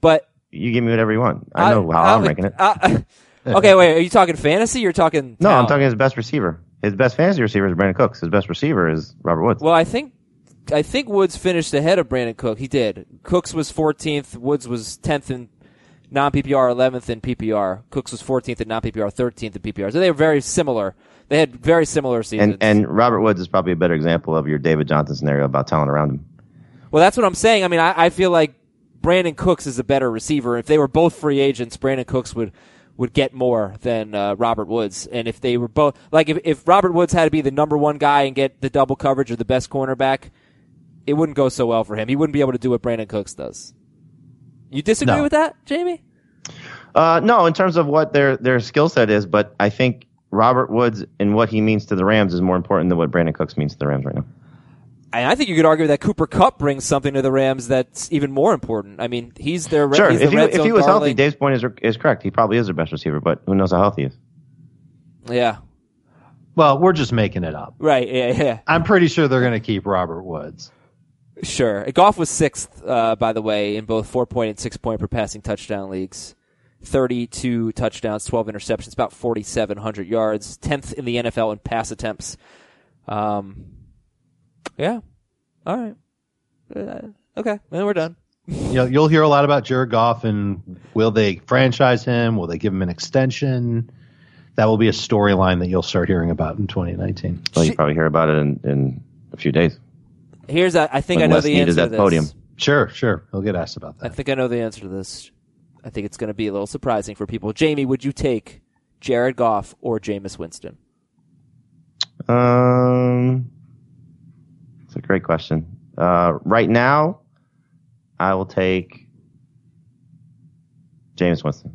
But You give me whatever you want. I know how I'm ranking it. I- okay, wait. Are you talking fantasy? You're talking. no, I'm talking his best receiver. His best fantasy receiver is Brandin Cooks. His best receiver is Robert Woods. Well, I think I think Woods finished ahead of Brandin Cook. He did. Cooks was 14th. Woods was 10th in non PPR, 11th in PPR. Cooks was 14th in non PPR, 13th in PPR. So they were very similar. They had very similar seasons. and and Robert Woods is probably a better example of your David Johnson scenario about talent around him. well, that's what I'm saying. I mean, I, I feel like Brandin Cooks is a better receiver. If they were both free agents, Brandin Cooks would would get more than uh, Robert Woods. And if they were both like if if Robert Woods had to be the number one guy and get the double coverage or the best cornerback, it wouldn't go so well for him. He wouldn't be able to do what Brandin Cooks does. You disagree No. with that, Jamie? Uh, no, in terms of what their their skill set is, but I think Robert Woods and what he means to the Rams is more important than what Brandin Cooks means to the Rams right now. And I think you could argue that Cooper Kupp brings something to the Rams that's even more important. I mean, he's their Sure, he's if the he, red if he was healthy. Dave's point is is correct. He probably is their best receiver, but who knows how healthy he is? yeah, Well, we're just making it up. right, yeah, yeah, I'm pretty sure they're going to keep Robert Woods. sure. Goff was sixth, uh, by the way, in both four point and six point per passing touchdown leagues. 32 touchdowns, 12 interceptions, about 4,700 yards, 10th in the NFL in pass attempts. Um, yeah. All right. Uh, okay. Then we're done. You'll, you'll hear a lot about Jared Goff and will they franchise him? Will they give him an extension? That will be a storyline that you'll start hearing about in 2019. Well, you Shit. probably hear about it in, in a few days. Here's, a, I think When I know Les the answer that to this. podium. Sure, sure. He'll get asked about that. I think I know the answer to this. I think it's going to be a little surprising for people. Jamie, would you take Jared Goff or Jameis Winston? Um, it's a great question. Uh, right now, I will take Jameis Winston.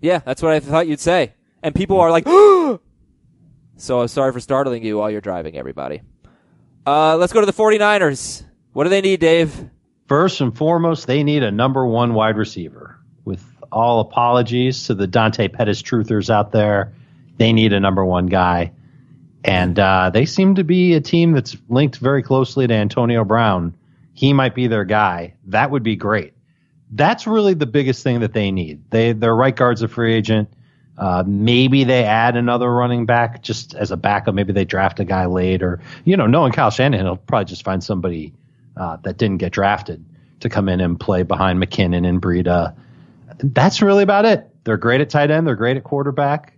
Yeah, that's what I thought you'd say. And people are like, so I'm sorry for startling you while you're driving, everybody. Uh, let's go to the 49ers. What do they need, Dave? First and foremost, they need a number one wide receiver. With all apologies to the Dante Pettis truthers out there, they need a number one guy. And uh, they seem to be a team that's linked very closely to Antonio Brown. He might be their guy. That would be great. That's really the biggest thing that they need. They their right guard's a free agent. Uh, maybe they add another running back just as a backup. Maybe they draft a guy late, or you know, knowing Kyle Shanahan, he'll probably just find somebody uh, that didn't get drafted to come in and play behind McKinnon and Breida. That's really about it. They're great at tight end. They're great at quarterback.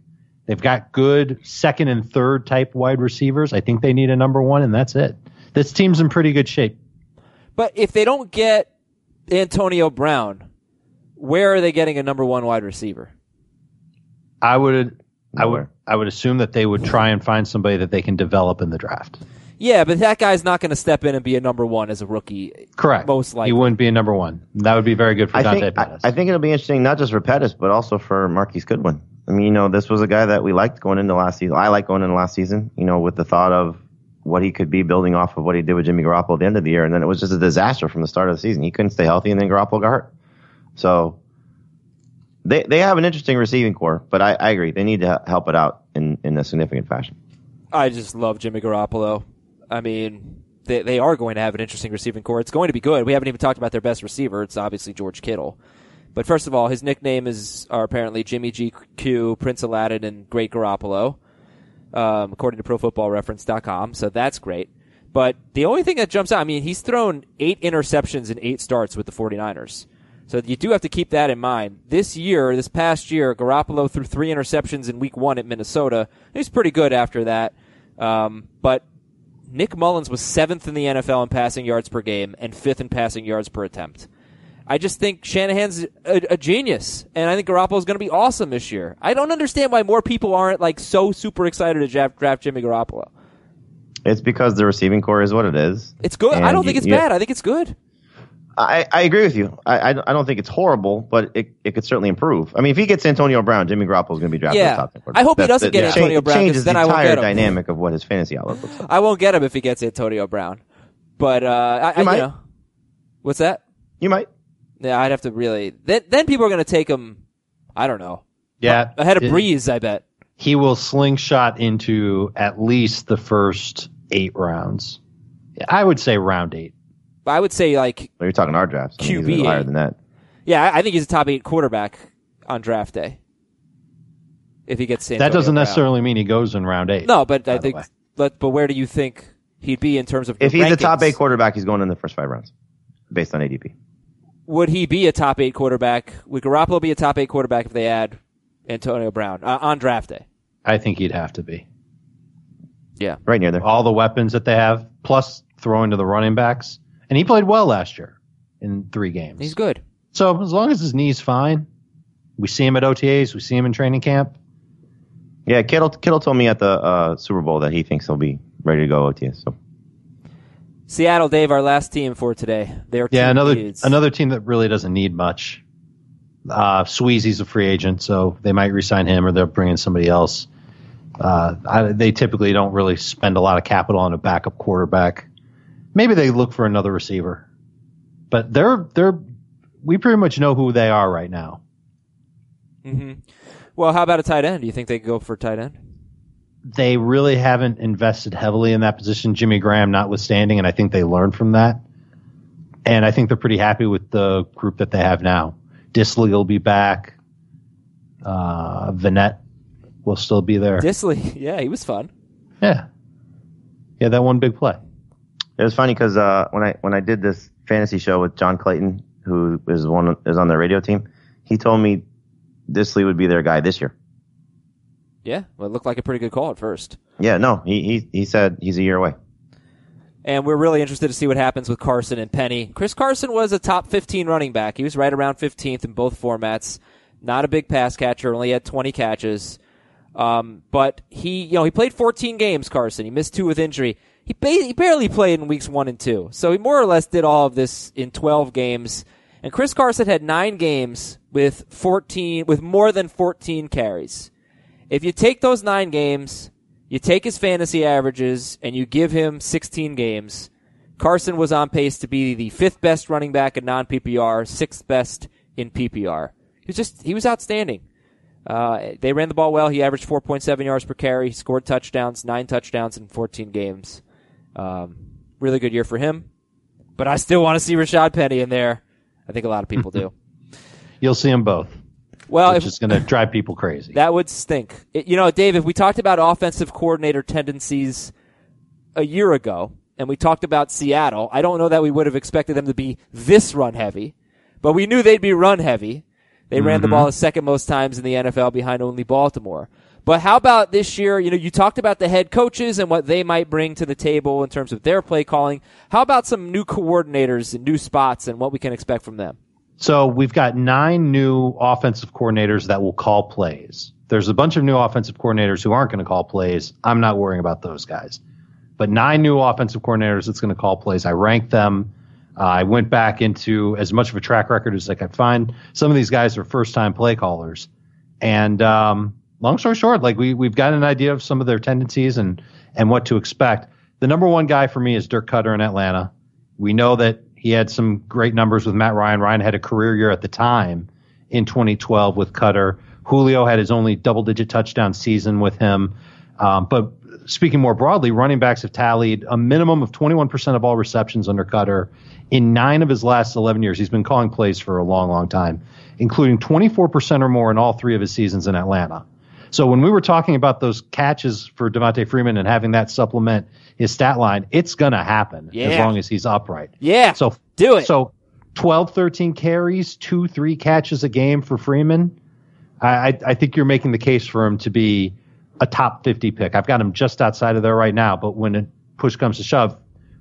They've got good second and third type wide receivers. I think they need a number one, and that's it. This team's in pretty good shape. But if they don't get Antonio Brown, where are they getting a number one wide receiver? I would, I would, I would assume that they would try and find somebody that they can develop in the draft. Yeah, but that guy's not going to step in and be a number one as a rookie. Correct. Most likely. he wouldn't be a number one. That would be very good for I Dante think I, Pettis. I think it'll be interesting not just for Pettis, but also for Marquise Goodwin. I mean, you know, this was a guy that we liked going into last season. I liked going into last season, you know, with the thought of what he could be building off of what he did with Jimmy Garoppolo at the end of the year, and then it was just a disaster from the start of the season. He couldn't stay healthy, and then Garoppolo got hurt. So they they have an interesting receiving corps, but I, I agree they need to help it out in in a significant fashion. I just love Jimmy Garoppolo. I mean, they they are going to have an interesting receiving corps. It's going to be good. We haven't even talked about their best receiver. It's obviously George Kittle. But first of all, his nickname is are apparently Jimmy GQ, Prince Aladdin, and Great Garoppolo, um, according to ProFootballReference.com. So that's great. But the only thing that jumps out, I mean, he's thrown eight interceptions in eight starts with the 49ers. So you do have to keep that in mind. This year, this past year, Garoppolo threw three interceptions in week one at Minnesota. He's pretty good after that. Um, but Nick Mullens was seventh in the NFL in passing yards per game and fifth in passing yards per attempt. I just think Shanahan's a, a genius, and I think Garoppolo's going to be awesome this year. I don't understand why more people aren't like so super excited to draft, draft Jimmy Garoppolo. It's because the receiving corps is what it is. It's good. I don't think it's you- bad. I think it's good. I, I agree with you. I, I I don't think it's horrible, but it, it could certainly improve. I mean, if he gets Antonio Brown, Jimmy Garoppolo is going to be drafted. Yeah. top 10 I hope he doesn't get that Antonio Brown, Changes then the I won't entire dynamic of what his fantasy outlook looks like. I won't get him if he gets Antonio Brown. But uh, I, I, You might. know, what's that? You might. Yeah, I'd have to really. Then, then people are going to take him. I don't know Yeah, ahead of it- Brees. I bet. He will slingshot into at least the first eight rounds. I would say round eight. But I would say like, Well, you're talking our drafts. I mean, QB little higher than that. yeah, I- I think he's a top eight quarterback on draft day. If he gets Antonio that doesn't Brown. necessarily mean he goes in round eight. No, but I think. But but where do you think he'd be in terms of If the he's a top eight quarterback, he's going in the first five rounds, based on ADP. Would he be a top eight quarterback? Would Garoppolo be a top eight quarterback if they add Antonio Brown uh, on draft day? I think he'd have to be. Yeah. Right near there. All the weapons that they have, plus throwing to the running backs, and he played well last year in three games. He's good. So as long as his knee's fine, we see him at OTAs, we see him in training camp. Yeah, Kittle Kittle told me at the uh, Super Bowl that he thinks he'll be ready to go OTAs. So Seattle, Dave, our last team for today. Their Yeah, another needs- another team that really doesn't need much. Uh, Sweezy's a free agent, so they might resign him or they'll bring in somebody else. Uh, I, they typically don't really spend a lot of capital on a backup quarterback. Maybe they look for another receiver, but they're they're we pretty much know who they are right now. Mm-hmm. Well, how about a tight end? Do you think they could go for a tight end? They really haven't invested heavily in that position, Jimmy Graham notwithstanding, and I think they learned from that. And I think they're pretty happy with the group that they have now. Dissly will be back. Uh, Vannett will still be there. Dissly, yeah, he was fun. Yeah. Yeah, that one big play. it was funny because uh, when I when I did this fantasy show with John Clayton, who is one is on the radio team, he told me Dissly would be their guy this year. Yeah, well, it looked like a pretty good call at first. Yeah, no, he he he said he's a year away. And we're really interested to see what happens with Carson and Penny. Chris Carson was a top 15 running back. He was right around 15th in both formats. Not a big pass catcher, only had 20 catches. Um, but he, you know, he played 14 games, Carson. He missed two with injury. He, ba- he barely played in weeks one and two. So he more or less did all of this in 12 games. And Chris Carson had nine games with 14, with more than 14 carries. If you take those nine games, you take his fantasy averages, and you give him 16 games, Carson was on pace to be the fifth best running back in non PPR, sixth best in PPR. He was just, he was outstanding. Uh, they ran the ball well. He averaged 4.7 yards per carry, He scored touchdowns, nine touchdowns in 14 games. Um, really good year for him. But I still want to see Rashad Penny in there. I think a lot of people do. You'll see them both, Well, which if, is going to drive people crazy. that would stink. It- you know, Dave, if we talked about offensive coordinator tendencies a year ago, and we talked about Seattle, I don't know that we would have expected them to be this run heavy, but we knew they'd be run heavy. They ran the mm-hmm. ball the second most times in the NFL behind only Baltimore. But how about this year? You know, you talked about the head coaches and what they might bring to the table in terms of their play calling. How about some new coordinators and new spots and what we can expect from them? So we've got nine new offensive coordinators that will call plays. There's a bunch of new offensive coordinators who aren't going to call plays. I'm not worrying about those guys. But nine new offensive coordinators that's going to call plays. I ranked them. Uh, I went back into as much of a track record as I could find. Some of these guys are first time play callers. And um, long story short, like we we've got an idea of some of their tendencies and and what to expect. The number one guy for me is Dirk Koetter in Atlanta. We know that he had some great numbers with Matt Ryan. Ryan had a career year at the time in 2012 with Koetter. Julio had his only double digit touchdown season with him. Um, but speaking more broadly, running backs have tallied a minimum of 21% of all receptions under Koetter in nine of his last 11 years. He's been calling plays for a long, long time, including 24% or more in all three of his seasons in Atlanta. So when we were talking about those catches for Devonta Freeman and having that supplement his stat line, it's going to happen as long as he's upright. Yeah. So do it. So 12, 13 carries, two, three catches a game for Freeman. I, I, think you're making the case for him to be a top 50 pick. I've got him just outside of there right now, but when push comes to shove,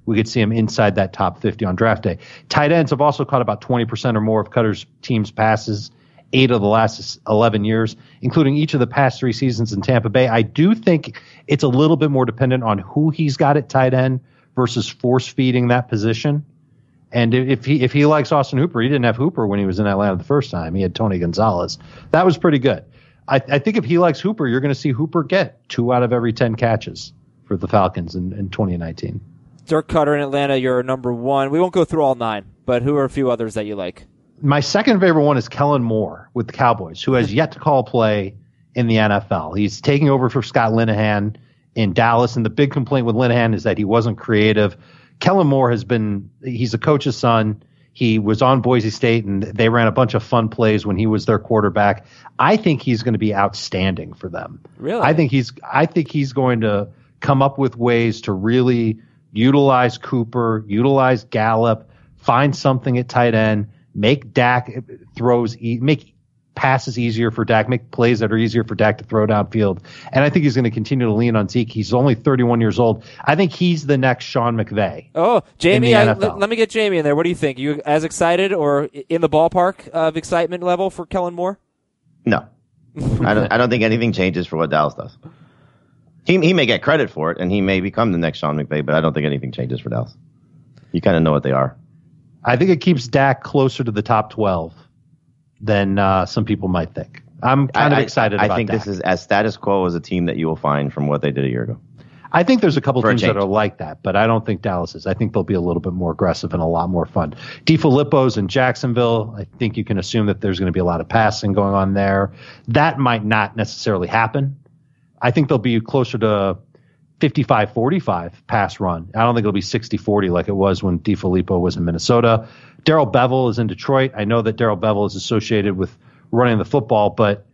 we could see him inside that top 50 on draft day. Tight ends have also caught about 20% or more of Koetter's team's passes eight of the last 11 years, including each of the past three seasons in Tampa Bay. I do think it's a little bit more dependent on who he's got at tight end versus force feeding that position. And if he if he likes Austin Hooper, he didn't have Hooper when he was in Atlanta the first time. He had Tony Gonzalez. That was pretty good. I, I think if he likes Hooper, you're going to see Hooper get two out of every ten catches for the Falcons in, in 2019. Dirk Koetter in Atlanta, you're number one. We won't go through all nine, but who are a few others that you like? My second favorite one is Kellen Moore with the Cowboys, who has yet to call play in the NFL. He's taking over for Scott Linehan in Dallas, and the big complaint with Linehan is that he wasn't creative. Kellen Moore has been, he's a coach's son. He was on Boise State and they ran a bunch of fun plays when he was their quarterback. I think he's going to be outstanding for them. Really? I think he's I think he's going to come up with ways to really utilize Cooper, utilize Gallup, find something at tight end, make Dak throws e- make passes easier for Dak, make plays that are easier for Dak to throw downfield. And I think he's going to continue to lean on Zeke. He's only 31 years old. I think he's the next Sean McVay. Oh, Jamie, the I, NFL. let, let me get Jamie in there. What do you think? You as excited or in the ballpark of excitement level for Kellen Moore? No, I don't. I don't think anything changes for what Dallas does. He he may get credit for it, and he may become the next Sean McVay, but I don't think anything changes for Dallas. You kind of know what they are. I think it keeps Dak closer to the top 12 than uh, some people might think. I'm kind I, of excited I, I think Dak. this is as status quo as a team that you will find from what they did a year ago. I think there's a couple For a teams that are like that, but I don't think Dallas is. I think they'll be a little bit more aggressive and a lot more fun. DeFilippo's in Jacksonville. I think you can assume that there's going to be a lot of passing going on there. That might not necessarily happen. I think they'll be closer to 55 45 pass run. I don't think it'll be 60 40 like it was when DeFilippo was in Minnesota. Darrell Bevell is in Detroit. I know that Darrell Bevell is associated with running the football, but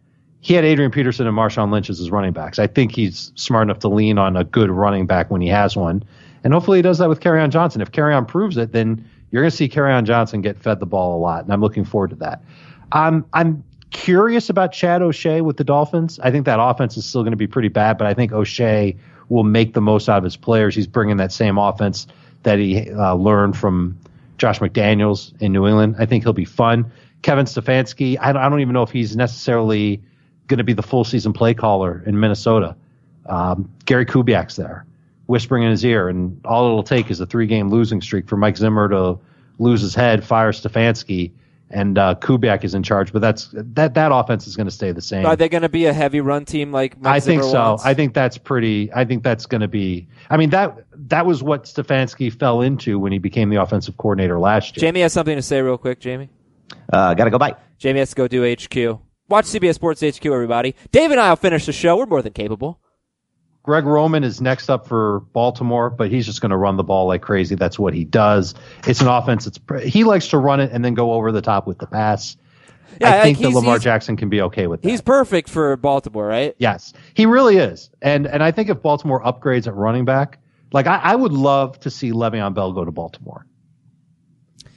he had Adrian Peterson and Marshawn Lynch as his running backs. I think he's smart enough to lean on a good running back when he has one. And hopefully he does that with Kerryon Johnson. If Kerryon proves it, then you're going to see Kerryon Johnson get fed the ball a lot. And I'm looking forward to that. I'm, I'm curious about Chad O'Shea with the Dolphins. I think that offense is still going to be pretty bad, but I think O'Shea will make the most out of his players. He's bringing that same offense that he uh, learned from Josh McDaniels in New England. I think he'll be fun. Kevin Stefanski, I don't, I don't even know if he's necessarily going to be the full season play caller in Minnesota. Um, Gary Kubiak's there, whispering in his ear, and all it'll take is a three game losing streak for Mike Zimmer to lose his head, fire Stefanski, and uh, Kubiak is in charge. But that's that that offense is going to stay the same. Are they going to be a heavy run team like Mike I think so. wants? I think that's pretty. I think that's going to be. I mean that that was what Stefanski fell into when he became the offensive coordinator last year. Jamie has something to say real quick. Jamie. Uh, gotta go bye. Jamie has to go do HQ. Watch CBS Sports HQ, everybody. Dave and I will finish the show. We're more than capable. Greg Roman is next up for Baltimore, but he's just going to run the ball like crazy. That's what he does. It's an offense. It's he likes to run it and then go over the top with the pass. Yeah, I think that Lamar Jackson can be okay with that. He's perfect for Baltimore, right? Yes, he really is. And and I think if Baltimore upgrades at running back, like I, I would love to see Le'Veon Bell go to Baltimore.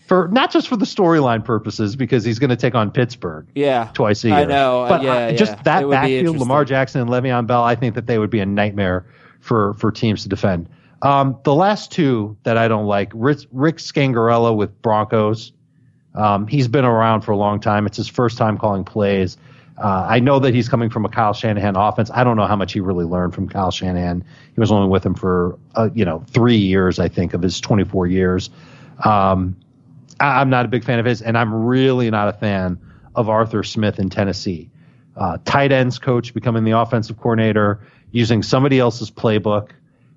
For not just for the storyline purposes, because he's going to take on Pittsburgh Yeah. twice a year. I know. But yeah, I- just It that backfield. Lamar Jackson and Le'Veon Bell, I think that they would be a nightmare for for teams to defend. Um, the last two that I don't like, Rick, Rick Scangarello with Broncos. Um, he's been around for a long time. It's his first time calling plays. Uh, I know that he's coming from a Kyle Shanahan offense. I don't know how much he really learned from Kyle Shanahan. He was only with him for uh, you know three years, I think, of his 24 years. Um, I, I'm not a big fan of his, and I'm really not a fan of Arthur Smith in Tennessee. Uh, tight ends coach becoming the offensive coordinator, using somebody else's playbook.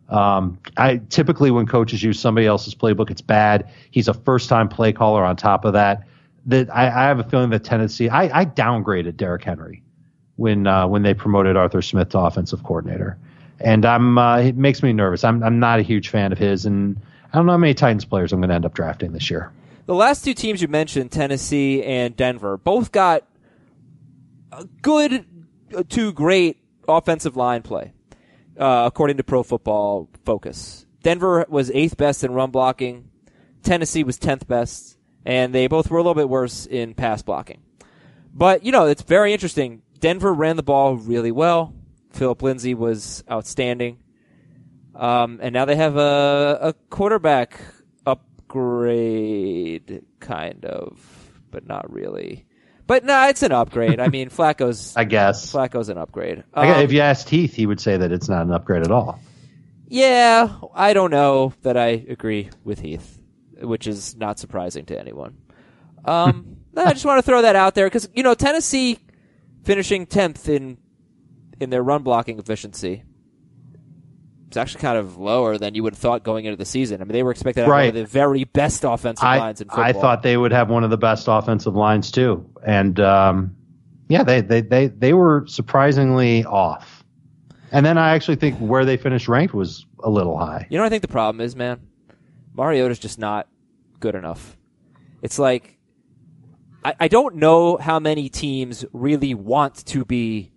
Um, I typically when coaches use somebody else's playbook, it's bad. He's a first time play caller on top of that. That I, I have a feeling that Tennessee, I, I downgraded Derrick Henry when uh, when they promoted Arthur Smith to offensive coordinator, and I'm uh, it makes me nervous. I'm I'm not a huge fan of his, and I don't know how many Titans players I'm going to end up drafting this year. The last two teams you mentioned, Tennessee and Denver, both got a good uh, to great offensive line play, uh, according to Pro Football Focus. Denver was eighth best in run blocking. Tennessee was tenth best, and they both were a little bit worse in pass blocking. But you know, it's very interesting. Denver ran the ball really well. Philip Lindsay was outstanding. Um, and now they have a, a quarterback upgrade, kind of, but not really. But no, it's an upgrade. I mean, Flacco's I guess. Flacco's an upgrade. I guess Um, if you asked Heath, he would say that it's not an upgrade at all. yeah, I don't know that I agree with Heath. which is not surprising to anyone. Um, I just want to throw that out there because you know Tennessee finishing tenth in in their run blocking efficiency. It's actually kind of lower than you would have thought going into the season. I mean, they were expected to have one of the very best offensive I, lines in football. I thought they would have one of the best offensive lines too, and um, yeah, they, they they they were surprisingly off. And then I actually think where they finished ranked was a little high. You know what I think the problem is, man? Mariota's just not good enough. It's like I, I don't know how many teams really want to be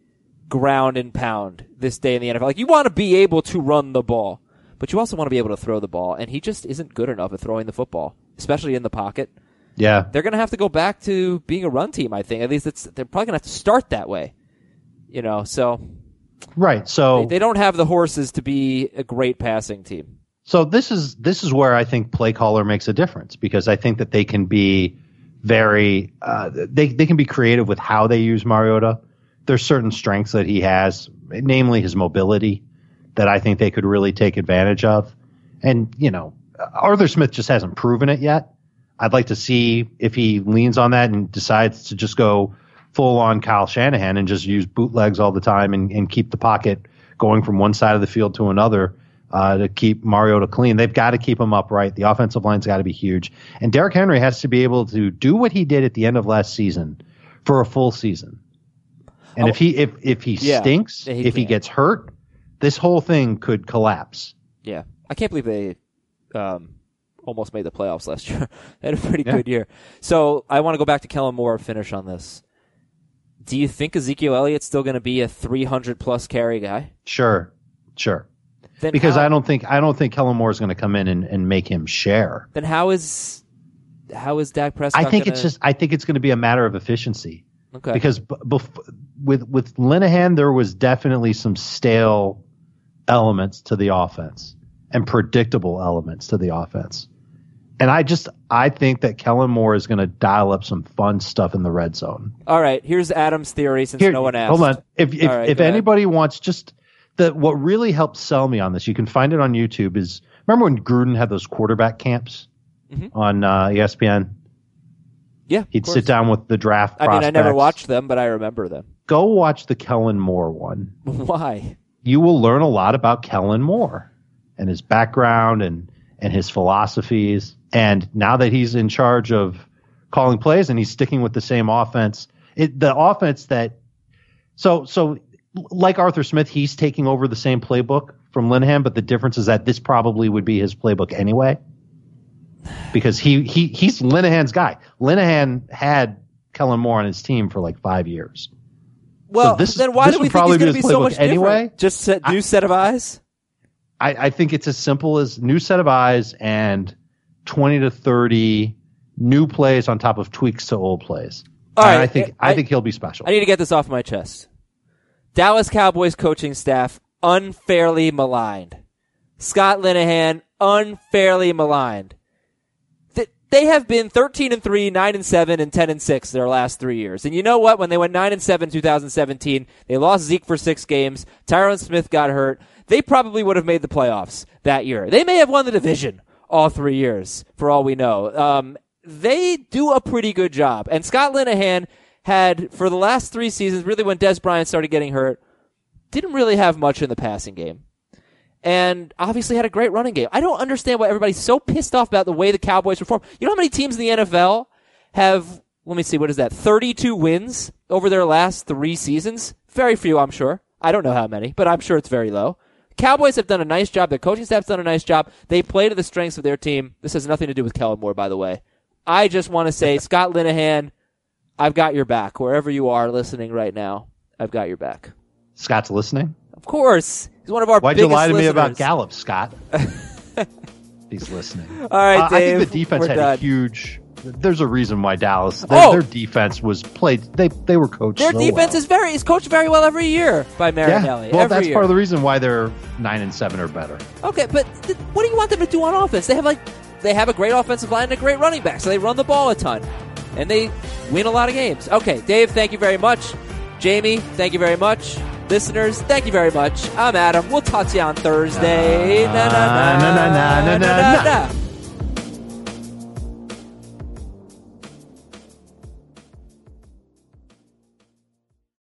ground and pound this day in the NFL. Like you want to be able to run the ball, but you also want to be able to throw the ball, and he just isn't good enough at throwing the football, especially in the pocket. Yeah, They're going to have to go back to being a run team, I think. At least it's they're probably going to have to start that way. You know, so right. So they don't have the horses to be a great passing team. So this is this is where I think play caller makes a difference because I think that they can be very uh, they they can be creative with how they use Mariota. There's certain strengths that he has, namely his mobility, that I think they could really take advantage of. And you know, Arthur Smith just hasn't proven it yet. I'd like to see if he leans on that and decides to just go full on Kyle Shanahan and just use bootlegs all the time and, and keep the pocket going from one side of the field to another uh, to keep Mariota clean. They've got to keep him upright. The offensive line's got to be huge. And Derrick Henry has to be able to do what he did at the end of last season for a full season. And if he if if he Oh. Yeah. stinks, he if he gets hurt, this whole thing could collapse. Yeah, I can't believe they um, almost made the playoffs last year. they had a pretty Yeah. good year. So I want to go back to Kellen Moore finish on this. Do you think Ezekiel Elliott's still going to be a 300 plus carry guy? Sure, sure. Then Because how, I don't think I don't think Kellen Moore is going to come in and, and make him share. Then how is how is Dak Prescott? I think gonna, it's just I think it's going to be a matter of efficiency. Okay. because b- bef- with with Linehan there was definitely some stale elements to the offense and predictable elements to the offense. And I just I think that Kellen Moore is going to dial up some fun stuff in the red zone. all right. Here's Adam's theory since Here, no one asked. hold on. If if, right, if go ahead. anybody wants just the what really helped sell me on this, you can find it on YouTube. Is remember when Gruden had those quarterback camps Mm-hmm. on uh, ESPN? Yeah, He'd sit down with the draft. I mean, I never prospects. watched them, but I remember them. Go watch the Kellen Moore one. Why? you will learn a lot about Kellen Moore and his background and and his philosophies. And now that he's in charge of calling plays and he's sticking with the same offense, it, the offense that so so like Arthur Smith, he's taking over the same playbook from Linehan, but the difference is that this probably would be his playbook anyway. Because he, he he's Linehan's guy. Linehan had Kellen Moore on his team for like five years. Well, this- then why this do we think he's going to be so much anyway. different? Just a new set of eyes. I, I think it's as simple as new set of eyes and 20 to 30 new plays on top of tweaks to old plays. All right, I think eh, I- I, think he'll be special. I need to get this off my chest. Dallas Cowboys coaching staff unfairly maligned. Scott Linehan unfairly maligned. Th- They have been 13 and 3, 9 and 7, and 10 and 6 their last three years. And you know what? When they went 9 and 7 in 2017, they lost Zeke for six games. Tyron Smith got hurt. They probably would have made the playoffs that year. They may have won the division all three years, for all we know. Um, they do a pretty good job. And Scott Linehan had, for the last three seasons, really when Dez Bryant started getting hurt, didn't really have much in the passing game. And obviously had a great running game. I don't understand why everybody's so pissed off about the way the Cowboys perform. You know how many teams in the NFL have, let me see, what is that, 32 wins over their last three seasons? Very few, I'm sure. I don't know how many, but I'm sure it's very low. Cowboys have done a nice job. Their coaching staff's done a nice job. They play to the strengths of their team. This has nothing to do with Kellen Moore, by the way. I just want to say, Scott Linehan, I've got your back. Wherever you are listening right now, I've got your back. Scott's listening. Of course. He's one of our Why'd you lie to me about. Gallup, Scott? He's listening. All right, Uh, I think the defense had done. a huge. There's a reason why Dallas. Their, Oh! their defense was played. They they were coached. Their so defense well. is very is coached very well every year by Yeah. Marinelli. Well, every that's year. part of the reason why they're nine and seven or better. Okay, but th- what do you want them to do on offense? They have like they have a great offensive line and a great running back, so they run the ball a ton, and they win a lot of games. Okay, Dave, thank you very much. Jamie, thank you very much. Listeners, thank you very much. I'm Adam. We'll talk to you on Thursday. Na, na, na, na, na, na, na. na.